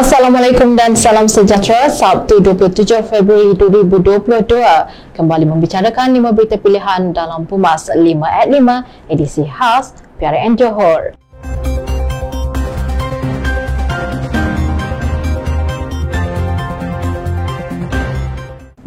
Assalamualaikum dan salam sejahtera. Sabtu 27 Februari 2022 kembali membicarakan lima berita pilihan dalam Pumas 5 at 5 edisi khas PRN Johor.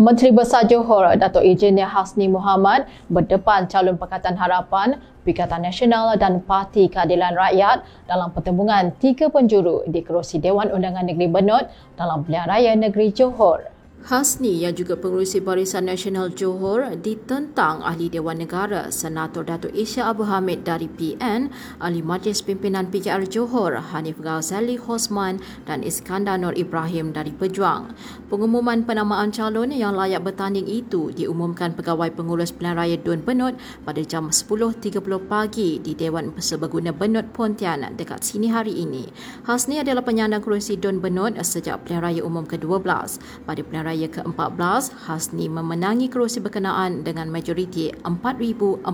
Menteri Besar Johor Datuk Engineer Hasni Muhammad berdepan calon Pakatan Harapan, Pikatan Nasional dan Parti Keadilan Rakyat dalam pertembungan tiga penjuru di kerusi Dewan Undangan Negeri Benut dalam Pilihan Raya Negeri Johor. Hasni yang juga pengurusi Barisan Nasional Johor ditentang Ahli Dewan Negara Senator Datuk Isya Abu Hamid dari PN, Ahli Majlis Pimpinan PKR Johor Hanif Ghazali Hosman dan Iskandar Nur Ibrahim dari Pejuang. Pengumuman penamaan calon yang layak bertanding itu diumumkan Pegawai Pengurus Pilihan Raya Dun Benut pada jam 10.30 pagi di Dewan Serbaguna Benut Pontian dekat sini hari ini. Hasni adalah penyandang kerusi Dun Benut sejak Pilihan Raya Umum ke-12 pada Pilihan Raya Raya ke-14, Hasni memenangi kerusi berkenaan dengan majoriti 4,447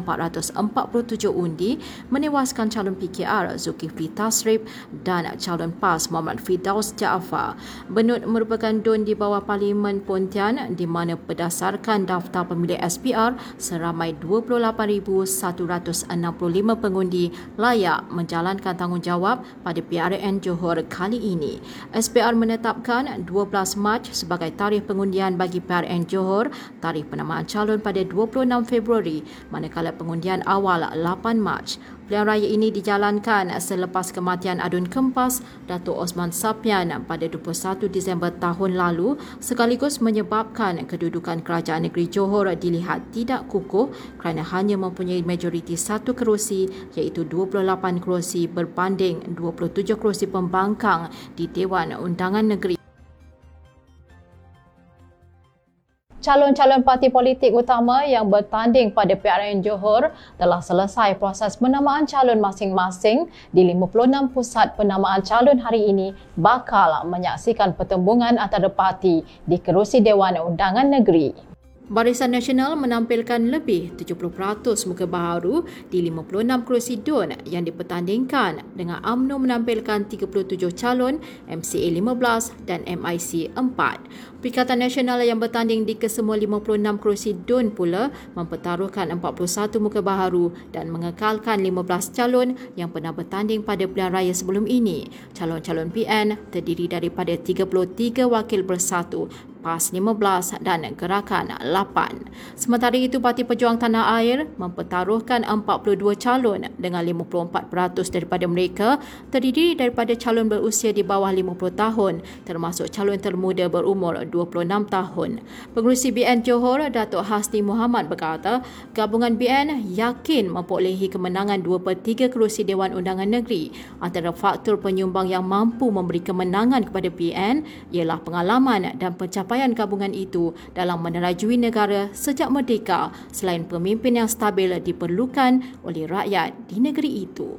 undi menewaskan calon PKR Zulkifli Tasrib dan calon PAS Muhammad Fidaus Jaafar. Benut merupakan don di bawah Parlimen Pontian di mana berdasarkan daftar pemilih SPR seramai 28,165 pengundi layak menjalankan tanggungjawab pada PRN Johor kali ini. SPR menetapkan 12 Mac sebagai tarikh pengundian bagi PRN Johor tarikh penamaan calon pada 26 Februari manakala pengundian awal 8 Mac. Pilihan raya ini dijalankan selepas kematian Adun Kempas Datuk Osman Sapian pada 21 Disember tahun lalu sekaligus menyebabkan kedudukan kerajaan negeri Johor dilihat tidak kukuh kerana hanya mempunyai majoriti satu kerusi iaitu 28 kerusi berbanding 27 kerusi pembangkang di Dewan Undangan Negeri. Calon-calon parti politik utama yang bertanding pada PRN Johor telah selesai proses penamaan calon masing-masing di 56 pusat penamaan calon hari ini bakal menyaksikan pertembungan antara parti di kerusi Dewan Undangan Negeri. Barisan Nasional menampilkan lebih 70% muka baharu di 56 kerusi DUN yang dipertandingkan dengan AMNO menampilkan 37 calon, MCA 15 dan MIC 4. Perikatan Nasional yang bertanding di kesemua 56 kerusi DUN pula mempertaruhkan 41 muka baharu dan mengekalkan 15 calon yang pernah bertanding pada pilihan raya sebelum ini. Calon-calon PN terdiri daripada 33 wakil bersatu PAS 15 dan Gerakan 8. Sementara itu, Parti Pejuang Tanah Air mempertaruhkan 42 calon dengan 54% daripada mereka terdiri daripada calon berusia di bawah 50 tahun termasuk calon termuda berumur 26 tahun. Pengurusi BN Johor, Datuk Hasni Muhammad berkata, gabungan BN yakin memperolehi kemenangan 2 per 3 kerusi Dewan Undangan Negeri. Antara faktor penyumbang yang mampu memberi kemenangan kepada BN ialah pengalaman dan pencapaian pencapaian gabungan itu dalam menerajui negara sejak merdeka selain pemimpin yang stabil diperlukan oleh rakyat di negeri itu.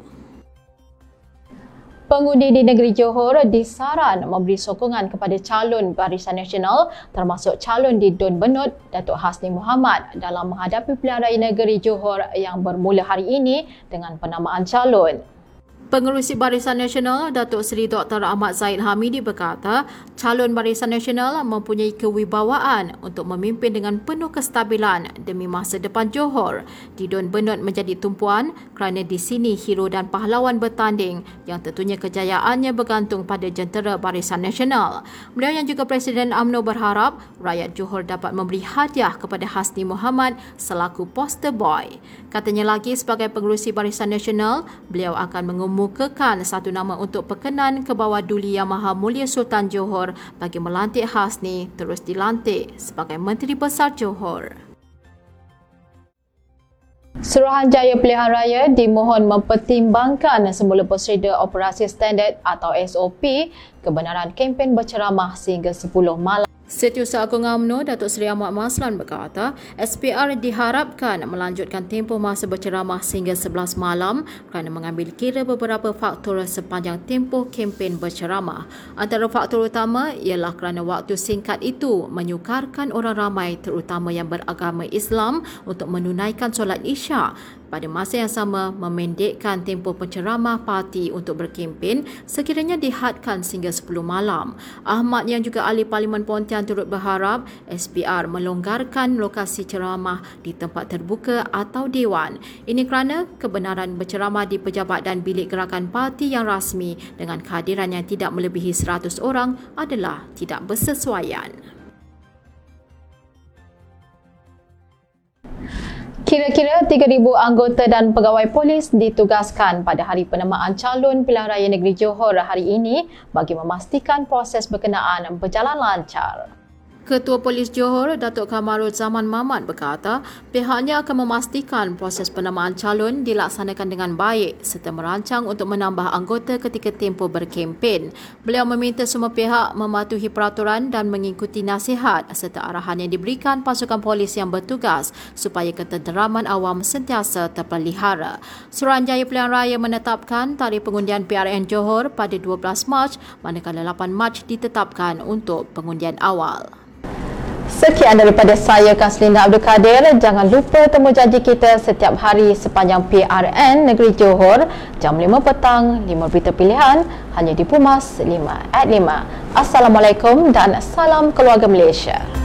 Pengundi di negeri Johor disaran memberi sokongan kepada calon Barisan Nasional termasuk calon di Dun Benut Datuk Hasni Muhammad dalam menghadapi pilihan raya negeri Johor yang bermula hari ini dengan penamaan calon. Pengerusi Barisan Nasional Datuk Seri Dr. Ahmad Zaid Hamidi berkata, calon Barisan Nasional mempunyai kewibawaan untuk memimpin dengan penuh kestabilan demi masa depan Johor. Didon Benut menjadi tumpuan kerana di sini hero dan pahlawan bertanding yang tentunya kejayaannya bergantung pada jentera Barisan Nasional. Beliau yang juga Presiden AMNO berharap rakyat Johor dapat memberi hadiah kepada Hasni Muhammad selaku poster boy. Katanya lagi sebagai pengerusi Barisan Nasional, beliau akan mengumumkan mengemukakan satu nama untuk perkenan ke bawah Duli Yang Maha Mulia Sultan Johor bagi melantik Hasni terus dilantik sebagai Menteri Besar Johor. Suruhanjaya Pilihan Raya dimohon mempertimbangkan semula prosedur operasi standard atau SOP kebenaran kempen berceramah sehingga 10 malam. Setiausaha Agung UMNO Datuk Seri Ahmad Maslan berkata, SPR diharapkan melanjutkan tempoh masa berceramah sehingga 11 malam kerana mengambil kira beberapa faktor sepanjang tempoh kempen berceramah. Antara faktor utama ialah kerana waktu singkat itu menyukarkan orang ramai terutama yang beragama Islam untuk menunaikan solat Isyak pada masa yang sama memendekkan tempoh penceramah parti untuk berkempen sekiranya dihadkan sehingga 10 malam. Ahmad yang juga ahli Parlimen Pontian turut berharap SPR melonggarkan lokasi ceramah di tempat terbuka atau dewan. Ini kerana kebenaran berceramah di pejabat dan bilik gerakan parti yang rasmi dengan kehadiran yang tidak melebihi 100 orang adalah tidak bersesuaian. Kira-kira 3,000 anggota dan pegawai polis ditugaskan pada hari penamaan calon pilihan raya negeri Johor hari ini bagi memastikan proses berkenaan berjalan lancar. Ketua Polis Johor, Datuk Kamarul Zaman Mamat berkata, pihaknya akan memastikan proses penamaan calon dilaksanakan dengan baik serta merancang untuk menambah anggota ketika tempoh berkempen. Beliau meminta semua pihak mematuhi peraturan dan mengikuti nasihat serta arahan yang diberikan pasukan polis yang bertugas supaya ketenteraman awam sentiasa terpelihara. Suruhanjaya Pilihan Raya menetapkan tarikh pengundian PRN Johor pada 12 Mac manakala 8 Mac ditetapkan untuk pengundian awal. Sekian daripada saya Kaslinda Abdul Kadir. Jangan lupa temu janji kita setiap hari sepanjang PRN Negeri Johor jam 5 petang 5 berita pilihan hanya di Pumas 5 at 5. Assalamualaikum dan salam keluarga Malaysia.